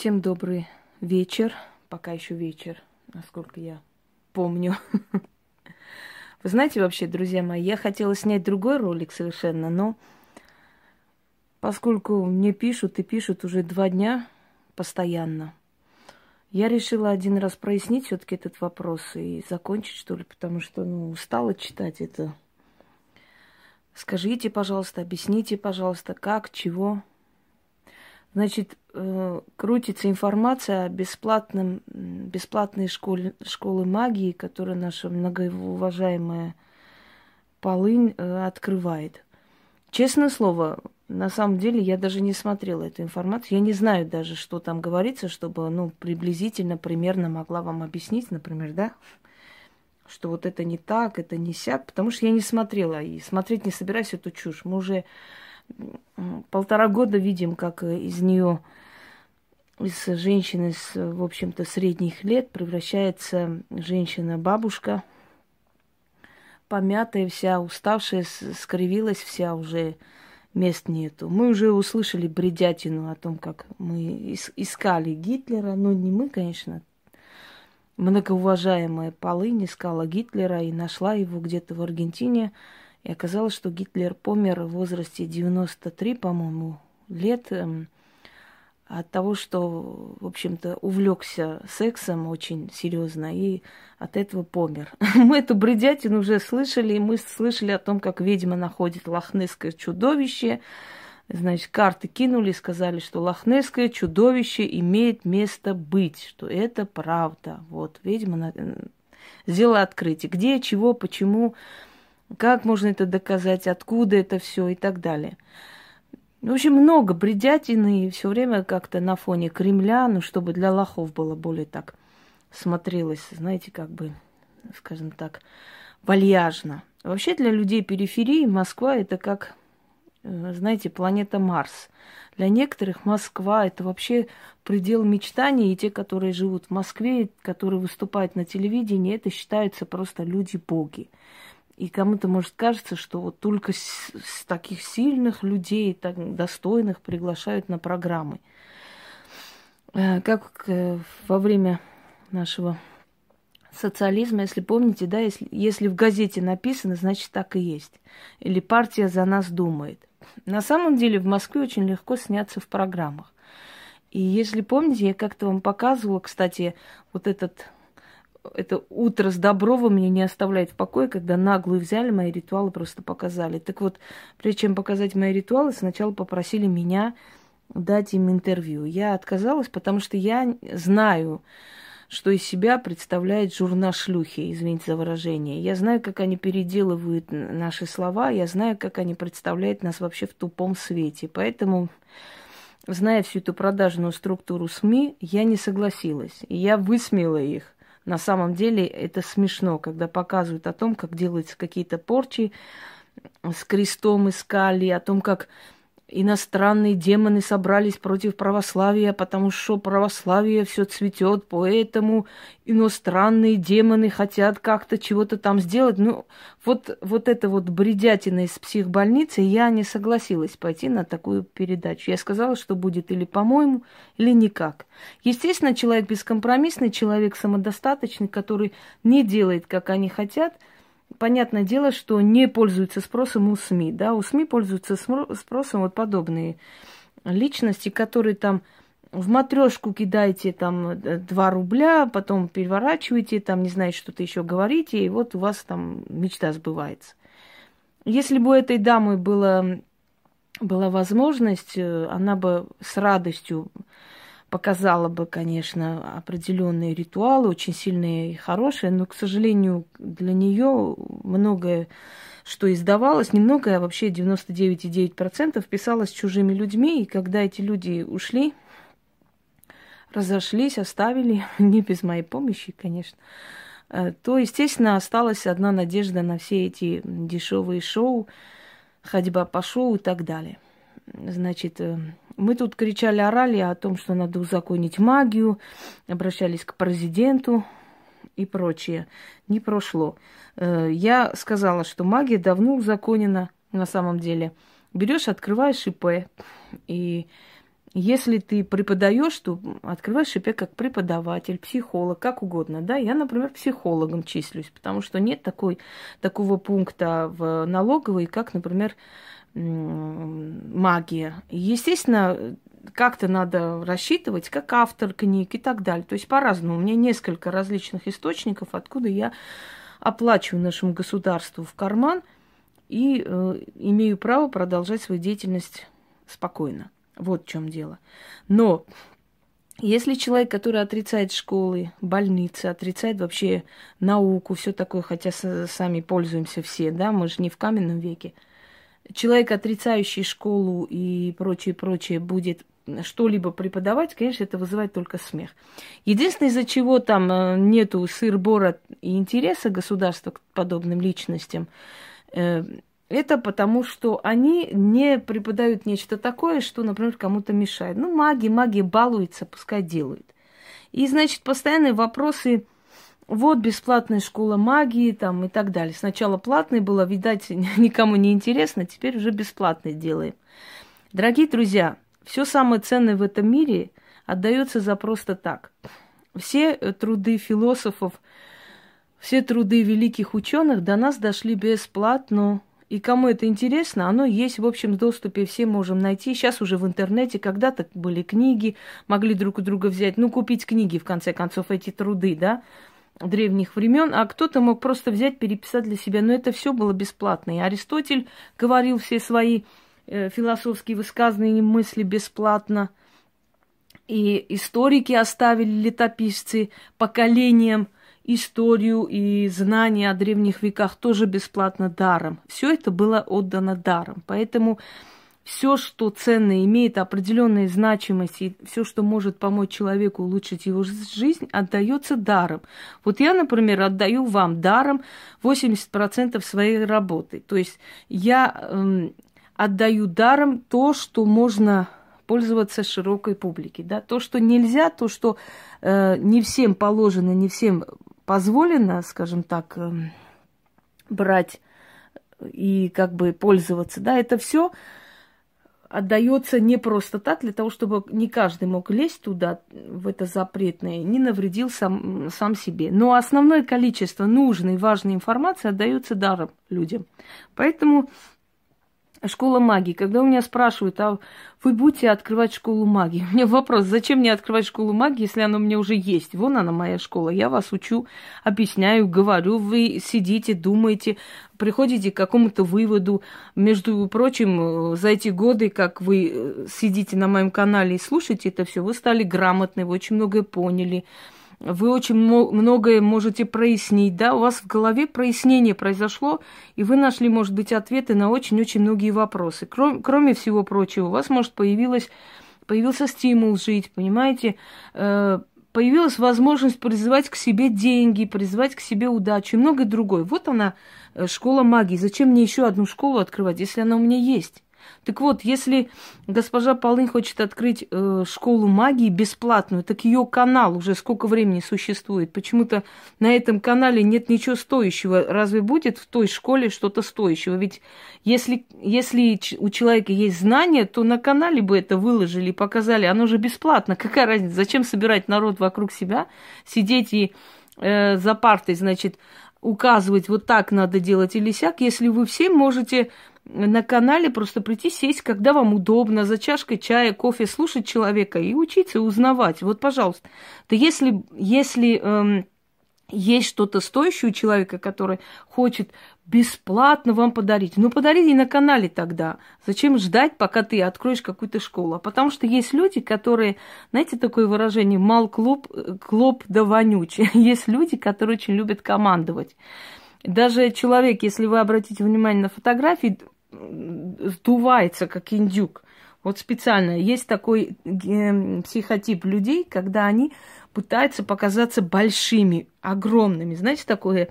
Всем добрый вечер. Пока еще вечер, насколько я помню. Вы знаете вообще, друзья мои, я хотела снять другой ролик совершенно, но поскольку мне пишут и пишут уже два дня постоянно, я решила один раз прояснить все-таки этот вопрос и закончить, что ли, потому что ну, устала читать это. Скажите, пожалуйста, объясните, пожалуйста, как, чего. Значит, э, крутится информация о бесплатном, бесплатной школе, школы магии, которую наша многоуважаемая Полынь э, открывает. Честное слово, на самом деле я даже не смотрела эту информацию. Я не знаю даже, что там говорится, чтобы, ну, приблизительно, примерно могла вам объяснить, например, да, что вот это не так, это не сяк, потому что я не смотрела и смотреть не собираюсь эту чушь. Мы уже полтора года видим, как э, из нее, из женщины с, в общем-то, средних лет превращается женщина-бабушка, помятая вся, уставшая, скривилась вся уже, мест нету. Мы уже услышали бредятину о том, как мы искали Гитлера, ну не мы, конечно, многоуважаемая Полынь искала Гитлера и нашла его где-то в Аргентине – и оказалось, что Гитлер помер в возрасте 93, по-моему, лет эм, от того, что, в общем-то, увлекся сексом очень серьезно и от этого помер. Мы эту бредятину уже слышали, и мы слышали о том, как ведьма находит лохнесское чудовище. Значит, карты кинули, сказали, что лохнесское чудовище имеет место быть, что это правда. Вот, ведьма сделала открытие. Где, чего, почему, как можно это доказать, откуда это все и так далее. В общем, много бредятины, и все время как-то на фоне Кремля, ну, чтобы для лохов было более так смотрелось, знаете, как бы, скажем так, вальяжно. Вообще для людей периферии Москва это как, э, знаете, планета Марс. Для некоторых Москва это вообще предел мечтаний, и те, которые живут в Москве, которые выступают на телевидении, это считаются просто люди-боги. И кому-то может кажется, что вот только с, с таких сильных людей, так достойных приглашают на программы. Э, как э, во время нашего социализма, если помните, да, если, если в газете написано, значит так и есть. Или партия за нас думает. На самом деле в Москве очень легко сняться в программах. И если помните, я как-то вам показывала, кстати, вот этот это утро с Доброва меня не оставляет в покое, когда наглые взяли мои ритуалы, просто показали. Так вот, прежде чем показать мои ритуалы, сначала попросили меня дать им интервью. Я отказалась, потому что я знаю, что из себя представляет журнал шлюхи, извините за выражение. Я знаю, как они переделывают наши слова, я знаю, как они представляют нас вообще в тупом свете. Поэтому, зная всю эту продажную структуру СМИ, я не согласилась. И я высмеяла их. На самом деле это смешно, когда показывают о том, как делаются какие-то порчи с крестом искали, о том, как иностранные демоны собрались против православия, потому что православие все цветет, поэтому иностранные демоны хотят как-то чего-то там сделать. Ну, вот, вот это вот бредятина из психбольницы, я не согласилась пойти на такую передачу. Я сказала, что будет или по-моему, или никак. Естественно, человек бескомпромиссный, человек самодостаточный, который не делает, как они хотят – понятное дело, что не пользуются спросом у СМИ. Да? У СМИ пользуются спросом вот подобные личности, которые там в матрешку кидаете там 2 э, рубля, потом переворачиваете, там, не знаю, что-то еще говорите, и вот у вас там мечта сбывается. Если бы у этой дамы было, была возможность, э, она бы с радостью показала бы, конечно, определенные ритуалы, очень сильные и хорошие, но, к сожалению, для нее многое, что издавалось, немного, а вообще 99,9% писалось чужими людьми, и когда эти люди ушли, разошлись, оставили, не без моей помощи, конечно, э, то, естественно, осталась одна надежда на все эти дешевые шоу, ходьба по шоу и так далее. Значит, э, мы тут кричали, орали о том, что надо узаконить магию, обращались к президенту и прочее. Не прошло. Э, я сказала, что магия давно узаконена на самом деле. Берешь, открываешь ИП, и если ты преподаешь, то открываешь себя как преподаватель, психолог, как угодно. Да, я, например, психологом числюсь, потому что нет такой, такого пункта в налоговой, как, например, магия. Естественно, как-то надо рассчитывать, как автор книг и так далее. То есть по-разному. У меня несколько различных источников, откуда я оплачиваю нашему государству в карман и э, имею право продолжать свою деятельность спокойно. Вот в чем дело. Но если человек, который отрицает школы, больницы, отрицает вообще науку, все такое, хотя сами пользуемся все, да, мы же не в каменном веке, человек, отрицающий школу и прочее, прочее, будет что-либо преподавать, конечно, это вызывает только смех. Единственное, из-за чего там э, нету сыр-бора и интереса государства к подобным личностям, э, это потому, что они не преподают нечто такое, что, например, кому-то мешает. Ну, маги, маги балуются, пускай делают. И, значит, постоянные вопросы, вот бесплатная школа магии там и так далее. Сначала платная была, видать, никому не интересно, теперь уже бесплатной делаем. Дорогие друзья, все самое ценное в этом мире отдается за просто так. Все труды философов, все труды великих ученых до нас дошли бесплатно, и кому это интересно, оно есть в общем доступе, все можем найти. Сейчас уже в интернете, когда-то были книги, могли друг у друга взять, ну, купить книги, в конце концов, эти труды, да, древних времен, а кто-то мог просто взять, переписать для себя. Но это все было бесплатно. И Аристотель говорил все свои э, философские высказывания, мысли бесплатно. И историки оставили летописцы поколениям – историю и знания о древних веках тоже бесплатно даром. Все это было отдано даром. Поэтому все, что ценно, имеет определенную значимость, и все, что может помочь человеку улучшить его жизнь, отдается даром. Вот я, например, отдаю вам даром 80% своей работы. То есть я эм, отдаю даром то, что можно пользоваться широкой публике. Да? То, что нельзя, то, что э, не всем положено, не всем позволено, скажем так, эм, брать и как бы пользоваться, да, это все отдается не просто так, для того, чтобы не каждый мог лезть туда, в это запретное, не навредил сам, сам себе. Но основное количество нужной важной информации отдается даром людям. Поэтому Школа магии. Когда у меня спрашивают, а вы будете открывать школу магии? У меня вопрос, зачем мне открывать школу магии, если она у меня уже есть? Вон она, моя школа. Я вас учу, объясняю, говорю. Вы сидите, думаете, приходите к какому-то выводу. Между прочим, за эти годы, как вы э, сидите на моем канале и слушаете это все, вы стали грамотны, вы очень многое поняли вы очень многое можете прояснить, да, у вас в голове прояснение произошло, и вы нашли, может быть, ответы на очень-очень многие вопросы. Кроме, кроме всего прочего, у вас, может, появилось, появился стимул жить, понимаете, э, появилась возможность призывать к себе деньги, призывать к себе удачу и многое другое. Вот она, э, школа магии. Зачем мне еще одну школу открывать, если она у меня есть? Так вот, если госпожа Полынь хочет открыть э, школу магии бесплатную, так ее канал уже сколько времени существует. Почему-то на этом канале нет ничего стоящего. Разве будет в той школе что-то стоящего? Ведь если, если у человека есть знания, то на канале бы это выложили, показали. Оно же бесплатно. Какая разница? Зачем собирать народ вокруг себя, сидеть и э, за партой, значит, указывать, вот так надо делать или сяк, если вы все можете на канале просто прийти, сесть, когда вам удобно, за чашкой чая, кофе, слушать человека и учиться, узнавать. Вот, пожалуйста. Да если, если эм, есть что-то стоящее у человека, который хочет бесплатно вам подарить, ну подарите на канале тогда. Зачем ждать, пока ты откроешь какую-то школу? Потому что есть люди, которые, знаете, такое выражение, мал клуб, клуб да вонючий. Есть люди, которые очень любят командовать. Даже человек, если вы обратите внимание на фотографии, сдувается, как индюк. Вот специально есть такой э, психотип людей, когда они пытаются показаться большими, огромными. Знаете, такое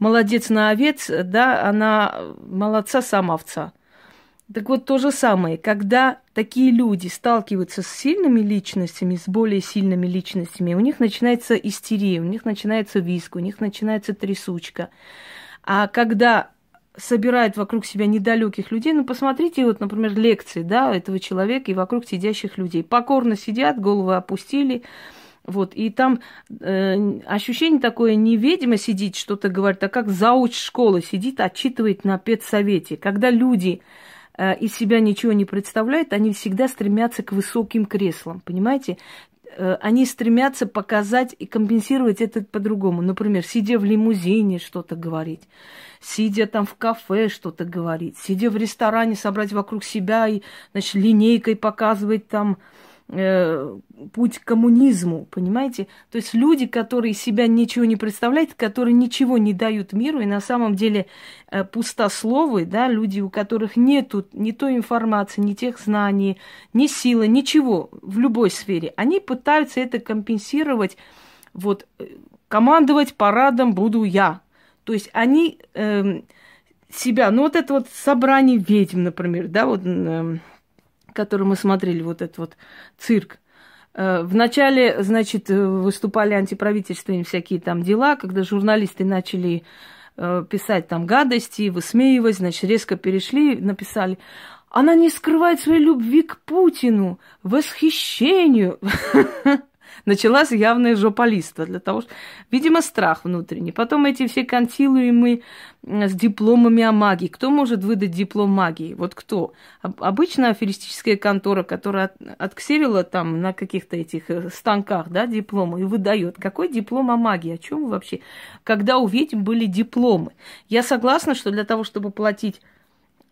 молодец на овец, да, она молодца сам овца. Так вот то же самое, когда такие люди сталкиваются с сильными личностями, с более сильными личностями, у них начинается истерия, у них начинается виск, у них начинается трясучка. А когда собирает вокруг себя недалеких людей. Ну, посмотрите, вот, например, лекции, да, этого человека и вокруг сидящих людей. Покорно сидят, головы опустили, вот, и там э, ощущение такое, не ведьма сидит, что-то говорит, а как зауч школы сидит, отчитывает на педсовете. Когда люди из себя ничего не представляют, они всегда стремятся к высоким креслам, понимаете? Э, они стремятся показать и компенсировать это по-другому. Например, сидя в лимузине что-то говорить, сидя там в кафе что-то говорить, сидя в ресторане собрать вокруг себя и, значит, линейкой показывать там э, путь к коммунизму, понимаете? То есть люди, которые себя ничего не представляют, которые ничего не дают миру, и на самом деле э, пустословы, да, люди, у которых нету ни той информации, ни тех знаний, ни силы, ничего в любой сфере, они пытаются это компенсировать, вот, э, командовать парадом буду я. То есть они э, себя, ну вот это вот собрание ведьм, например, да, вот... Э, который мы смотрели, вот этот вот цирк. Э, вначале, значит, э, выступали антиправительственные всякие там дела, когда журналисты начали э, писать там гадости, высмеивать, значит, резко перешли, написали, она не скрывает своей любви к Путину, восхищению. началась явная жополиста для того, что, видимо, страх внутренний. Потом эти все консилиумы с дипломами о магии. Кто может выдать диплом магии? Вот кто? Обычная аферистическая контора, которая отксерила там на каких-то этих э, станках, да, дипломы и выдает. Какой диплом о магии? О чем вообще? Когда у ведьм были дипломы? Я согласна, что для того, чтобы платить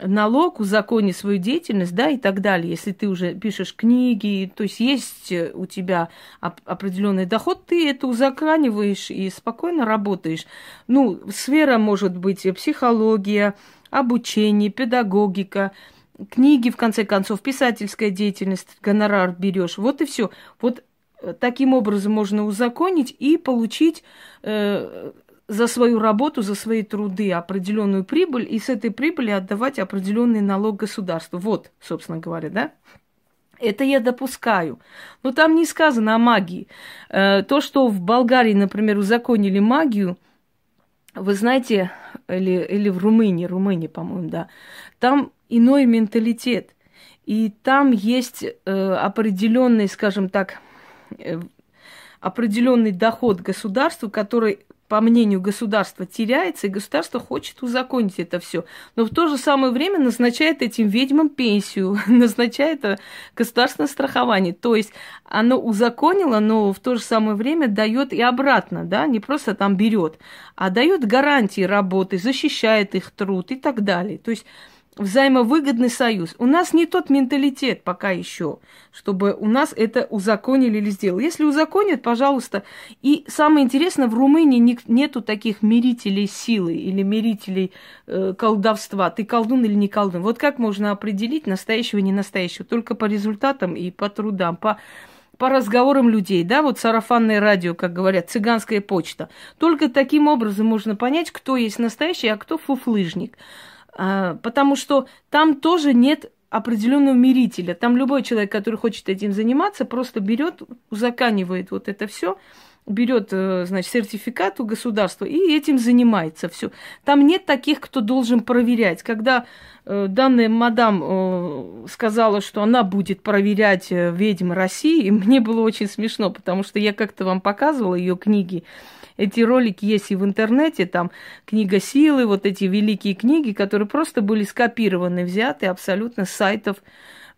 налог, узакони свою деятельность, да, и так далее. Если ты уже пишешь книги, то есть есть э, у тебя определенный доход, ты это узаканиваешь и спокойно работаешь. Ну, сфера может быть психология, обучение, педагогика, книги, в конце концов, писательская деятельность, гонорар берешь. Вот и все. Вот э, таким образом можно узаконить и получить э, за свою работу, за свои труды определенную прибыль и с этой прибыли отдавать определенный налог государству. Вот, собственно говоря, да? Это я допускаю. Но там не сказано о магии. Э, то, что в Болгарии, например, узаконили магию, вы знаете, или, или в Румынии, Румынии, по-моему, да, там иной менталитет. И там есть э, определенный, скажем так, э, определенный доход государству, который по мнению государства, теряется, и государство хочет узаконить это все. Но в то же самое время назначает этим ведьмам пенсию, назначает э, государственное страхование. То есть оно узаконило, но в то же самое время дает и обратно, да, не просто там берет, а дает гарантии работы, защищает их труд и так далее. То есть взаимовыгодный союз. У нас не тот менталитет пока еще, чтобы у нас это узаконили или сделали. Если узаконят, пожалуйста. И самое интересное, в Румынии не, нету таких мирителей силы или мирителей э, колдовства. Ты колдун или не колдун. Вот как можно определить настоящего и не настоящего? Только по результатам и по трудам, по по разговорам людей, да, вот сарафанное радио, как говорят, цыганская почта. Только таким образом можно понять, кто есть настоящий, а кто фуфлыжник. А, потому что там тоже нет определенного мирителя. Там любой человек, который хочет этим заниматься, просто берет, узаканивает вот это все, берет, э, значит, сертификат у государства и этим занимается. Все. Там нет таких, кто должен проверять. Когда э, данная мадам э, сказала, что она будет проверять э, ведьм России, мне было очень смешно, потому что я как-то вам показывала ее книги. Эти ролики есть и в интернете, там книга силы, вот эти великие книги, которые просто были скопированы, взяты абсолютно с сайтов,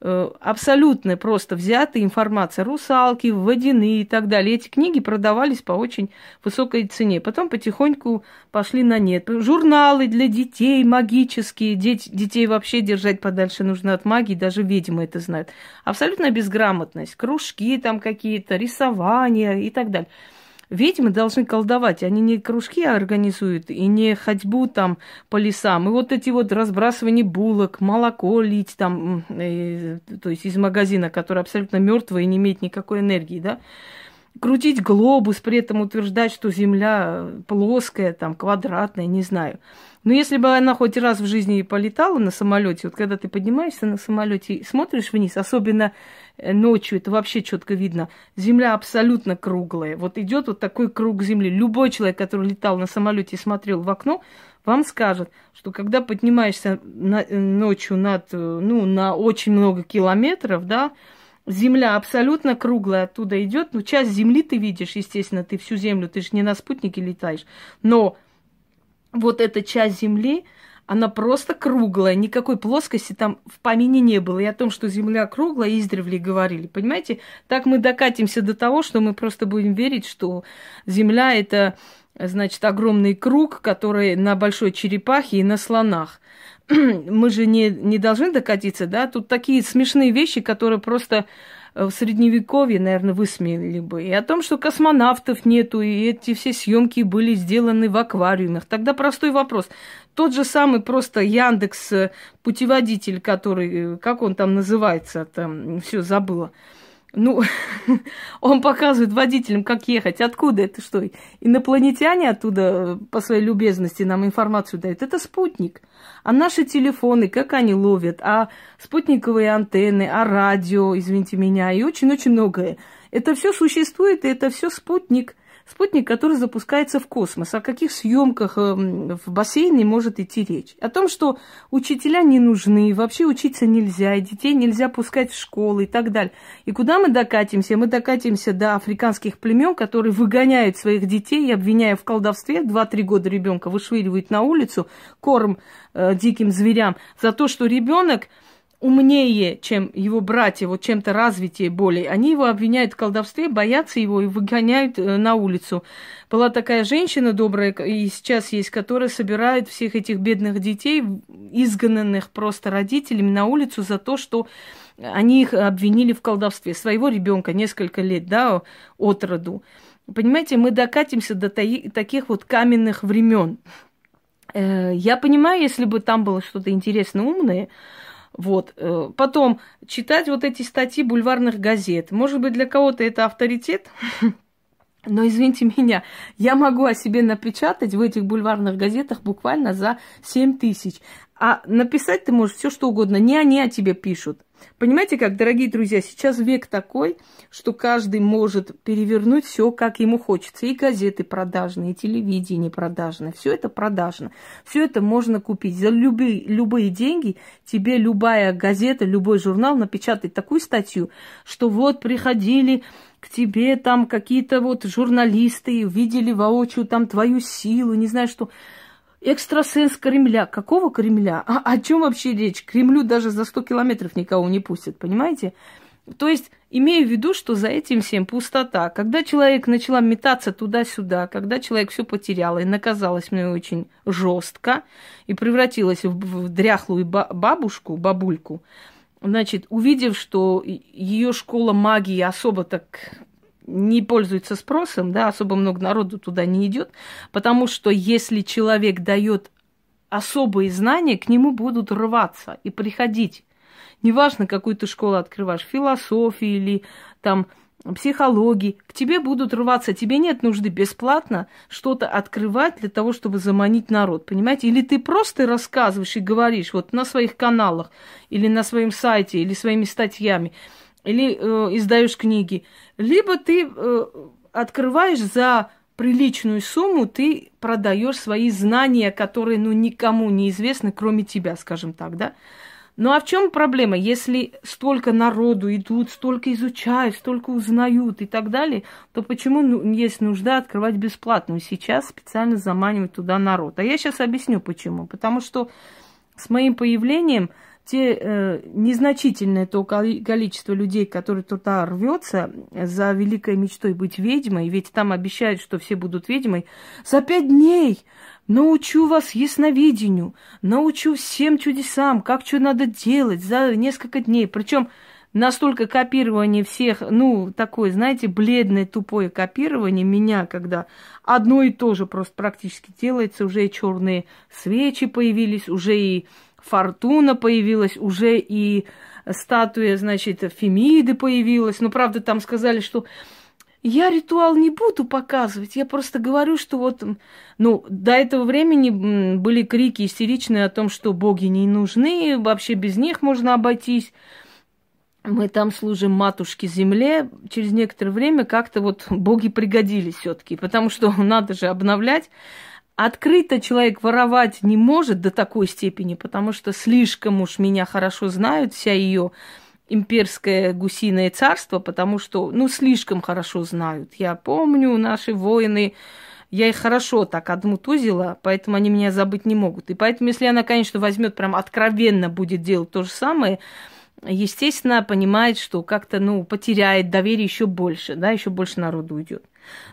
э, абсолютно просто взяты информация, русалки, водяные и так далее. Эти книги продавались по очень высокой цене. Потом потихоньку пошли на нет. Журналы для детей магические. Деть, детей вообще держать подальше нужно от магии, даже ведьмы это знают. Абсолютная безграмотность. Кружки там какие-то, рисования и так далее. Ведьмы должны колдовать, они не кружки организуют и не ходьбу там по лесам. И вот эти вот разбрасывания булок, молоко лить там, э, то есть из магазина, который абсолютно мертвый и не имеет никакой энергии, да. крутить глобус, при этом утверждать, что Земля плоская, там, квадратная, не знаю. Но если бы она хоть раз в жизни полетала на самолете, вот когда ты поднимаешься на самолете и смотришь вниз, особенно э, ночью, это вообще четко видно, Земля абсолютно круглая. Вот идет вот такой круг Земли. Любой человек, который летал на самолете и смотрел в окно, вам скажет, что когда поднимаешься на, э, ночью над, э, ну, на очень много километров, да, Земля абсолютно круглая оттуда идет. Ну, часть Земли ты видишь, естественно, ты всю Землю, ты же не на спутнике летаешь. Но вот эта часть Земли, она просто круглая, никакой плоскости там в помине не было. И о том, что Земля круглая, издревле говорили. Понимаете? Так мы докатимся до того, что мы просто будем верить, что Земля это, значит, огромный круг, который на большой черепахе и на слонах. мы же не, не должны докатиться, да? Тут такие смешные вещи, которые просто в средневековье, наверное, высмеяли бы. И о том, что космонавтов нету, и эти все съемки были сделаны в аквариумах. Тогда простой вопрос. Тот же самый просто Яндекс э, путеводитель, который, э, как он там называется, там все забыла. Ну, он показывает водителям, как ехать. Откуда это что? Инопланетяне оттуда э, по своей любезности нам информацию дают. Это спутник. А наши телефоны, как они ловят, а спутниковые антенны, а радио, извините меня, и очень-очень многое. Это все существует, и это все спутник. Спутник, который запускается в космос. О каких съемках эм, в бассейне может идти речь? О том, что учителя не нужны, вообще учиться нельзя, и детей нельзя пускать в школы и так далее. И куда мы докатимся? Мы докатимся до африканских племен, которые выгоняют своих детей, обвиняя в колдовстве, 2-3 года ребенка вышвыривают на улицу корм э, диким зверям за то, что ребенок умнее, чем его братья, вот чем-то развитие более, они его обвиняют в колдовстве, боятся его и выгоняют э, на улицу. Была такая женщина добрая, и сейчас есть, которая собирает всех этих бедных детей, изгнанных просто родителями, на улицу за то, что они их обвинили в колдовстве. Своего ребенка несколько лет, да, от роду. Понимаете, мы докатимся до таких вот каменных времен. Э, я понимаю, если бы там было что-то интересное, умное, вот. Э, потом читать вот эти статьи бульварных газет. Может быть, для кого-то это авторитет, но извините меня, я могу о себе напечатать в этих бульварных газетах буквально за 7 тысяч. А написать ты можешь все что угодно. Не они о тебе пишут. Понимаете, как, дорогие друзья, сейчас век такой, что каждый может перевернуть все, как ему хочется. И газеты продажные, и телевидение продажное. Все это продажно. Все это можно купить. За любые, любые деньги тебе любая газета, любой журнал напечатает такую статью, что вот приходили к тебе там какие-то вот журналисты, видели воочию там твою силу, не знаю что. Экстрасенс Кремля. Какого Кремля? А о чем вообще речь? Кремлю даже за 100 километров никого не пустят, понимаете? То есть, имею в виду, что за этим всем пустота. Когда человек начала метаться туда-сюда, когда человек все потерял и наказалась мне очень жестко и превратилась в, в дряхлую бабушку, бабульку, значит, увидев, что ее школа магии особо так не пользуется спросом, да, особо много народу туда не идет, потому что если человек дает особые знания, к нему будут рваться и приходить. Неважно, какую ты школу открываешь, философии или там психологии, к тебе будут рваться. Тебе нет нужды бесплатно что-то открывать для того, чтобы заманить народ, понимаете? Или ты просто рассказываешь и говоришь вот на своих каналах, или на своем сайте, или своими статьями – или э, издаешь книги, либо ты э, открываешь за приличную сумму, ты продаешь свои знания, которые ну, никому не известны, кроме тебя, скажем так, да? Ну а в чем проблема? Если столько народу идут, столько изучают, столько узнают и так далее, то почему ну, есть нужда открывать бесплатно? Сейчас специально заманивать туда народ. А я сейчас объясню почему. Потому что с моим появлением те э, незначительное то количество людей, которые туда рвется за великой мечтой быть ведьмой, ведь там обещают, что все будут ведьмой, за пять дней научу вас ясновидению, научу всем чудесам, как что надо делать за несколько дней. Причем настолько копирование всех, ну, такое, знаете, бледное, тупое копирование меня, когда одно и то же просто практически делается, уже и черные свечи появились, уже и Фортуна появилась, уже и статуя, значит, Фемиды появилась. Ну, правда, там сказали, что я ритуал не буду показывать, я просто говорю, что вот, ну, до этого времени были крики истеричные о том, что боги не нужны, вообще без них можно обойтись. Мы там служим матушке земле. Через некоторое время как-то вот боги пригодились все-таки, потому что надо же обновлять. Открыто человек воровать не может до такой степени, потому что слишком уж меня хорошо знают, вся ее имперское гусиное царство, потому что, ну, слишком хорошо знают. Я помню, наши воины, я их хорошо так отмутузила, поэтому они меня забыть не могут. И поэтому, если она, конечно, возьмет прям откровенно будет делать то же самое, естественно, понимает, что как-то, ну, потеряет доверие еще больше, да, еще больше народу уйдет.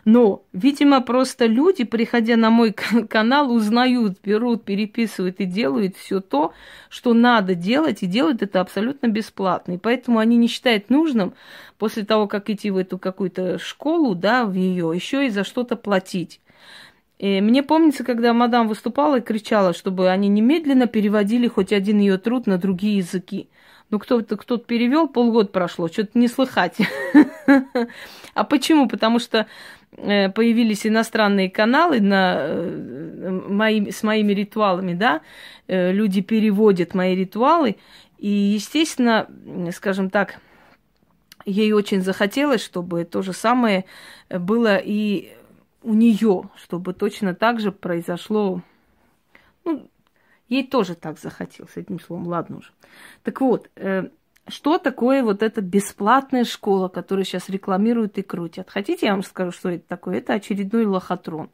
Но, видимо, просто люди, приходя на мой канал, узнают, берут, переписывают и делают все то, что надо делать, и делают это абсолютно бесплатно. И поэтому они не считают нужным после того, как идти в эту какую-то школу, да, в ее, еще и за что-то платить. И мне помнится, когда мадам выступала и кричала, чтобы они немедленно переводили хоть один ее труд на другие языки. Ну, кто-то кто перевел, полгода прошло, что-то не слыхать. А почему? Потому что э, появились иностранные каналы на, э, мои, с моими ритуалами, да, э, люди переводят мои ритуалы, и, естественно, скажем так, ей очень захотелось, чтобы то же самое было и у нее, чтобы точно так же произошло, ей тоже так захотелось, этим словом, ладно уже. Так вот, что такое вот эта бесплатная школа, которую сейчас рекламируют и крутят? Хотите, я вам скажу, что это такое? Это очередной лохотрон.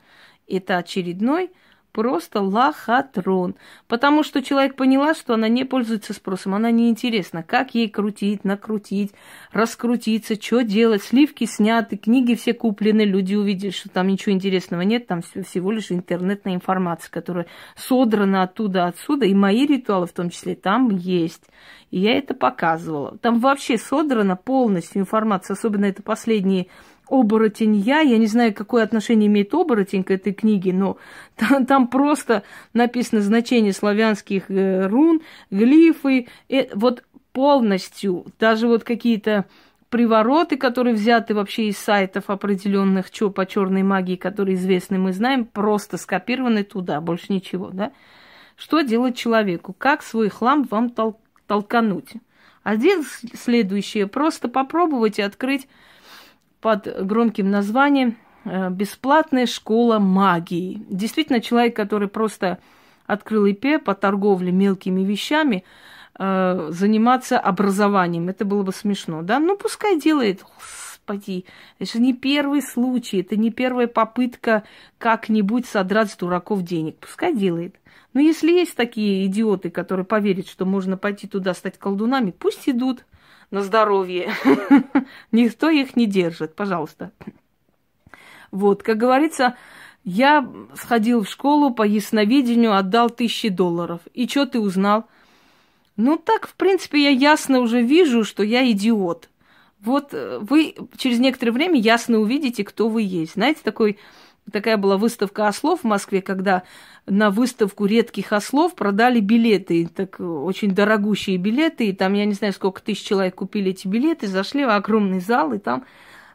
Это очередной просто лохотрон. Потому что человек поняла, что она не пользуется спросом, она неинтересна. Как ей крутить, накрутить, раскрутиться, что делать. Сливки сняты, книги все куплены, люди увидели, что там ничего интересного нет, там всего лишь интернетная информация, которая содрана оттуда, отсюда, и мои ритуалы в том числе там есть. И я это показывала. Там вообще содрана полностью информация, особенно это последние оборотень я. Я не знаю, какое отношение имеет оборотень к этой книге, но там, там просто написано значение славянских э, рун, глифы. Э, вот полностью, даже вот какие-то привороты, которые взяты вообще из сайтов определенных чё, по черной магии, которые известны, мы знаем, просто скопированы туда, больше ничего, да? Что делать человеку? Как свой хлам вам тол- толкануть? Здесь следующее, просто попробуйте открыть под громким названием э, «Бесплатная школа магии». Действительно, человек, который просто открыл ИП по торговле мелкими вещами, э, заниматься образованием. Это было бы смешно, да? Ну, пускай делает. Господи, это же не первый случай, это не первая попытка как-нибудь содрать с дураков денег. Пускай делает. Но если есть такие идиоты, которые поверят, что можно пойти туда стать колдунами, пусть идут на здоровье. Никто их не держит, пожалуйста. Вот, как говорится, я сходил в школу по ясновидению, отдал тысячи долларов. И что ты узнал? Ну так, в принципе, я ясно уже вижу, что я идиот. Вот э, вы через некоторое время ясно увидите, кто вы есть. Знаете, такой Такая была выставка ослов в Москве, когда на выставку редких ослов продали билеты, так очень дорогущие билеты, и там, я не знаю, сколько тысяч человек купили эти билеты, зашли в огромный зал, и там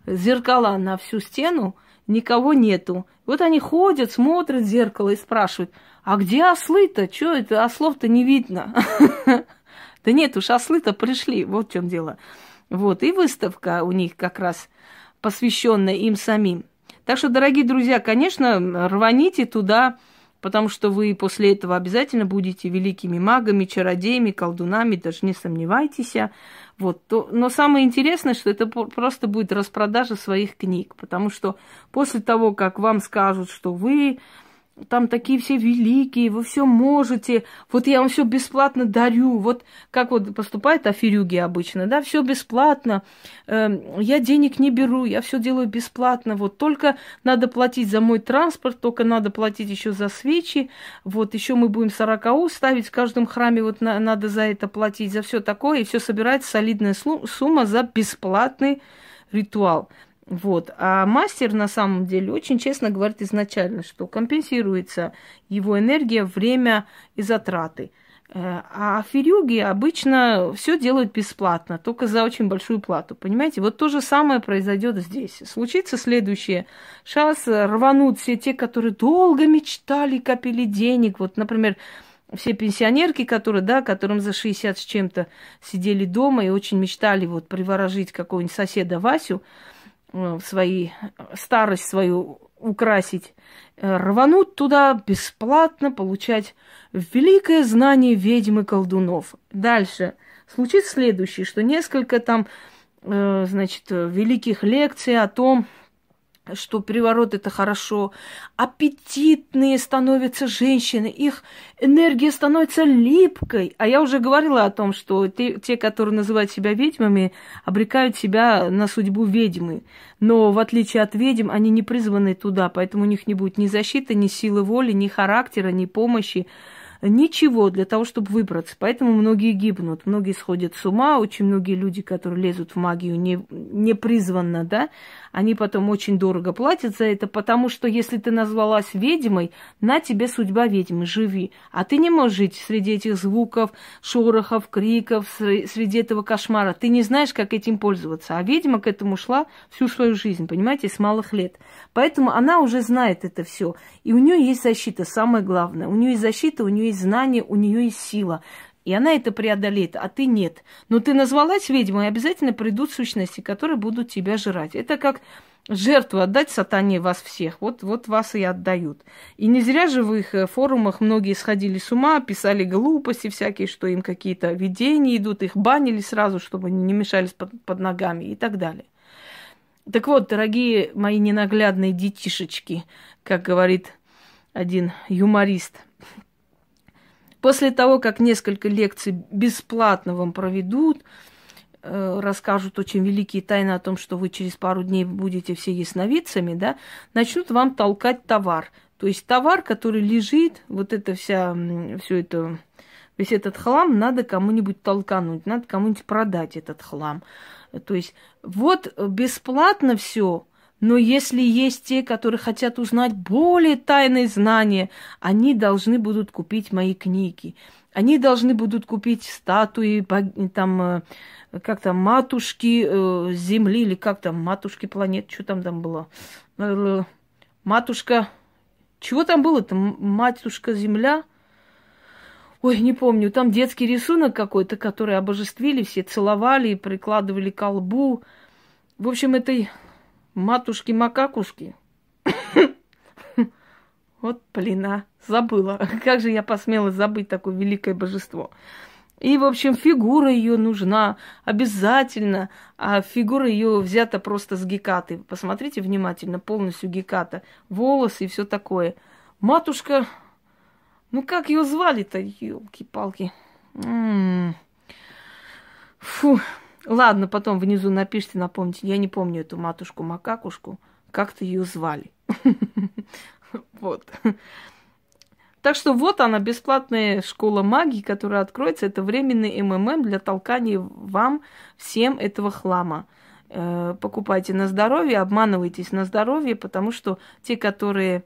зеркала на всю стену, никого нету. Вот они ходят, смотрят в зеркало и спрашивают, а где ослы-то? Чё это, ослов-то не видно? Да нет уж, ослы-то пришли, вот в чем дело. Вот, и выставка у них как раз посвященная им самим. Так что, дорогие друзья, конечно, рваните туда, потому что вы после этого обязательно будете великими магами, чародеями, колдунами, даже не сомневайтесь. Вот. Но самое интересное, что это просто будет распродажа своих книг, потому что после того, как вам скажут, что вы там такие все великие, вы все можете, вот я вам все бесплатно дарю, вот как вот поступают аферюги обычно, да, все бесплатно, э, я денег не беру, я все делаю бесплатно, вот только надо платить за мой транспорт, только надо платить еще за свечи, вот еще мы будем сорокау ставить в каждом храме, вот на, надо за это платить, за все такое, и все собирается солидная сумма за бесплатный ритуал. Вот. А мастер на самом деле очень честно говорит изначально, что компенсируется его энергия, время и затраты. Э, а фирюги обычно все делают бесплатно, только за очень большую плату. Понимаете? Вот то же самое произойдет здесь. Случится следующее. Сейчас рванут все те, которые долго мечтали, копили денег. Вот, например, все пенсионерки, которые, да, которым за 60 с чем-то сидели дома и очень мечтали вот приворожить какого-нибудь соседа Васю, свои, старость свою украсить, э, рванут туда бесплатно получать великое знание ведьм и колдунов. Дальше. Случится следующее, что несколько там, э, значит, великих лекций о том, что приворот это хорошо. Аппетитные становятся женщины, их энергия становится липкой. А я уже говорила о том, что те, те, которые называют себя ведьмами, обрекают себя на судьбу ведьмы. Но в отличие от ведьм, они не призваны туда, поэтому у них не будет ни защиты, ни силы воли, ни характера, ни помощи ничего для того, чтобы выбраться. Поэтому многие гибнут, многие сходят с ума, очень многие люди, которые лезут в магию не, не призванно, да, они потом очень дорого платят за это, потому что если ты назвалась ведьмой, на тебе судьба ведьмы, живи. А ты не можешь жить среди этих звуков, шорохов, криков, среди этого кошмара. Ты не знаешь, как этим пользоваться. А ведьма к этому шла всю свою жизнь, понимаете, с малых лет. Поэтому она уже знает это все. И у нее есть защита, самое главное. У нее есть защита, у нее есть знание, у нее есть сила. И она это преодолеет, а ты нет. Но ты назвалась ведьмой, обязательно придут сущности, которые будут тебя жрать. Это как жертву отдать сатане вас всех. Вот, вот вас и отдают. И не зря же в их э, форумах многие сходили с ума, писали глупости всякие, что им какие-то видения идут, их банили сразу, чтобы они не мешались под, под ногами и так далее. Так вот, дорогие мои ненаглядные детишечки, как говорит один юморист – После того, как несколько лекций бесплатно вам проведут, э, расскажут очень великие тайны о том, что вы через пару дней будете все ясновидцами, да, начнут вам толкать товар. То есть товар, который лежит, вот это вся, все это, весь этот хлам надо кому-нибудь толкануть, надо кому-нибудь продать этот хлам. То есть вот бесплатно все, но если есть те, которые хотят узнать более тайные знания, они должны будут купить мои книги. Они должны будут купить статуи, там, э, как там, матушки э, Земли, или как там, матушки планет, что там там было? Э, матушка, чего там было-то? Матушка Земля? Ой, не помню, там детский рисунок какой-то, который обожествили, все целовали, прикладывали к. В общем, это матушки-макакушки. Вот, блин, а, забыла. Как же я посмела забыть такое великое божество. И, в общем, фигура ее нужна обязательно, а фигура ее взята просто с гекаты. Посмотрите внимательно, полностью геката. Волосы и все такое. Матушка, ну как ее звали-то, елки-палки. Фу, Ладно, потом внизу напишите, напомните. Я не помню эту матушку-макакушку. Как-то ее звали. Вот. Так что вот она, бесплатная школа магии, которая откроется. Это временный МММ для толкания вам всем этого хлама. Э, покупайте на здоровье, обманывайтесь на здоровье, потому что те, которые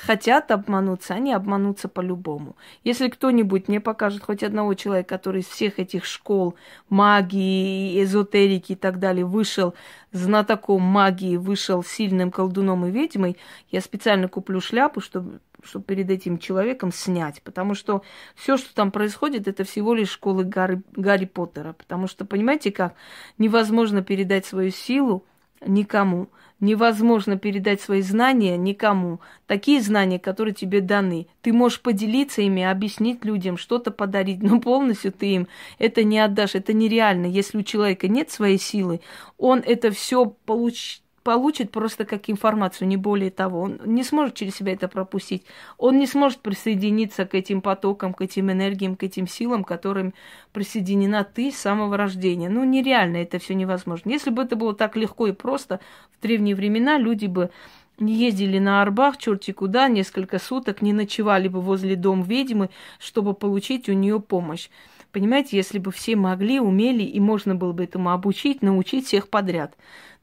хотят обмануться, они обманутся по-любому. Если кто-нибудь мне покажет хоть одного человека, который из всех этих школ магии, эзотерики и так далее вышел знатоком магии, вышел сильным колдуном и ведьмой, я специально куплю шляпу, чтобы чтобы перед этим человеком снять. Потому что все, что там происходит, это всего лишь школы Гарри, Гарри Поттера. Потому что, понимаете как, невозможно передать свою силу никому невозможно передать свои знания никому. Такие знания, которые тебе даны. Ты можешь поделиться ими, объяснить людям, что-то подарить, но полностью ты им это не отдашь. Это нереально. Если у человека нет своей силы, он это все получит получит просто как информацию, не более того. Он не сможет через себя это пропустить. Он не сможет присоединиться к этим потокам, к этим энергиям, к этим силам, которым присоединена ты с самого рождения. Ну, нереально это все невозможно. Если бы это было так легко и просто, в древние времена люди бы не ездили на Арбах, черти куда, несколько суток, не ночевали бы возле дом ведьмы, чтобы получить у нее помощь. Понимаете, если бы все могли, умели, и можно было бы этому обучить, научить всех подряд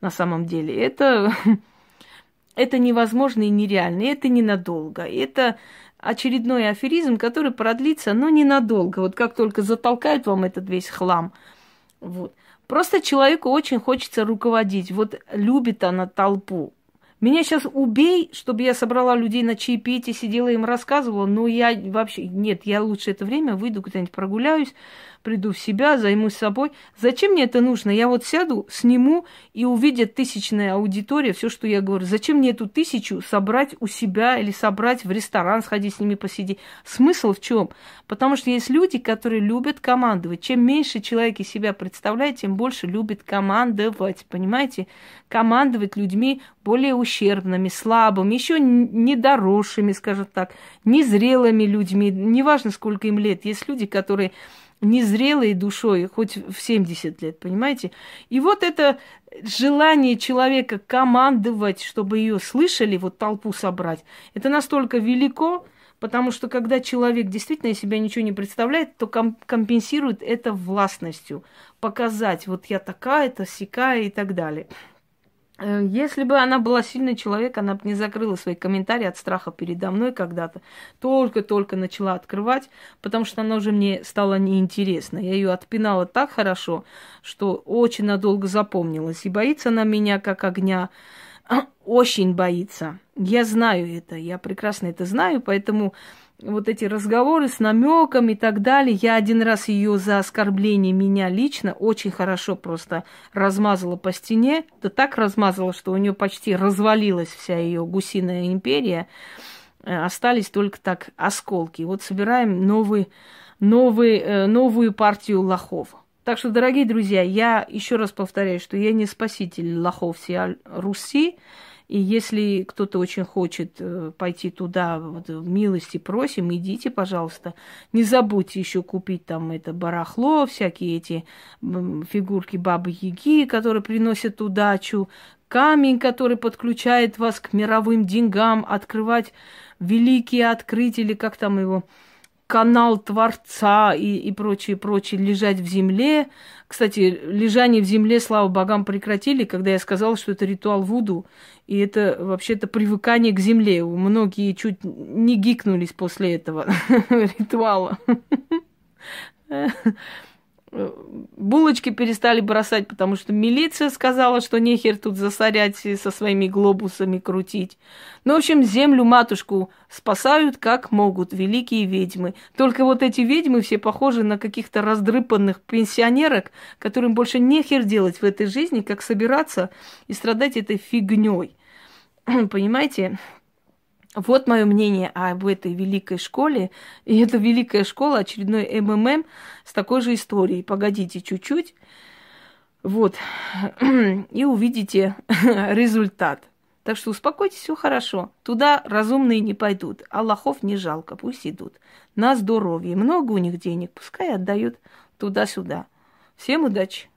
на самом деле. Это, это невозможно и нереально, это ненадолго. Это очередной аферизм, который продлится, но ненадолго. Вот как только затолкают вам этот весь хлам. Вот. Просто человеку очень хочется руководить. Вот любит она толпу. Меня сейчас убей, чтобы я собрала людей на чаепитие, сидела им рассказывала, но я вообще... Нет, я лучше это время выйду куда-нибудь прогуляюсь, приду в себя, займусь собой. Зачем мне это нужно? Я вот сяду, сниму и увидят тысячная аудитория все, что я говорю. Зачем мне эту тысячу собрать у себя или собрать в ресторан, сходить с ними посидеть? Смысл в чем? Потому что есть люди, которые любят командовать. Чем меньше человек из себя представляет, тем больше любит командовать. Понимаете? Командовать людьми более ущербными, слабыми, еще недоросшими, скажем так, незрелыми людьми. Неважно, сколько им лет. Есть люди, которые незрелой душой, хоть в 70 лет, понимаете? И вот это желание человека командовать, чтобы ее слышали, вот толпу собрать, это настолько велико, потому что когда человек действительно из себя ничего не представляет, то ком- компенсирует это властностью, показать, вот я такая-то, сякая и так далее. Э, если бы она была сильный человек, она бы не закрыла свои комментарии от страха передо мной когда-то. Только-только начала открывать, потому что она уже мне стала неинтересна. Я ее отпинала так хорошо, что очень надолго запомнилась. И боится она меня как огня. Очень боится. Я знаю это, я прекрасно это знаю, поэтому вот эти разговоры с намеком и так далее. Я один раз ее за оскорбление меня лично очень хорошо просто размазала по стене. Да так размазала, что у нее почти развалилась вся ее гусиная империя. Э, остались только так осколки. Вот собираем новый, новый, э, новую партию лохов. Так что, дорогие друзья, я еще раз повторяю, что я не спаситель лохов всей Руси. И если кто-то очень хочет э, пойти туда, вот, милости просим, идите, пожалуйста. Не забудьте еще купить там это барахло, всякие эти фигурки бабы-яги, которые приносят удачу, камень, который подключает вас к мировым деньгам, открывать великие открытия, как там его, канал Творца и, и прочее, прочее, лежать в земле. Кстати, лежание в земле, слава богам, прекратили, когда я сказала, что это ритуал Вуду, и это вообще-то привыкание к земле. Многие чуть не гикнулись после этого ритуала булочки перестали бросать, потому что милиция сказала, что нехер тут засорять со своими глобусами крутить. Ну, в общем, землю матушку спасают как могут великие ведьмы. Только вот эти ведьмы все похожи на каких-то раздрыпанных пенсионерок, которым больше нехер делать в этой жизни, как собираться и страдать этой фигней. Понимаете? Вот мое мнение об этой великой школе. И эта великая школа, очередной МММ с такой же историей. Погодите чуть-чуть. Вот. И увидите результат. Так что успокойтесь, все хорошо. Туда разумные не пойдут. Аллахов не жалко, пусть идут. На здоровье. Много у них денег, пускай отдают туда-сюда. Всем удачи!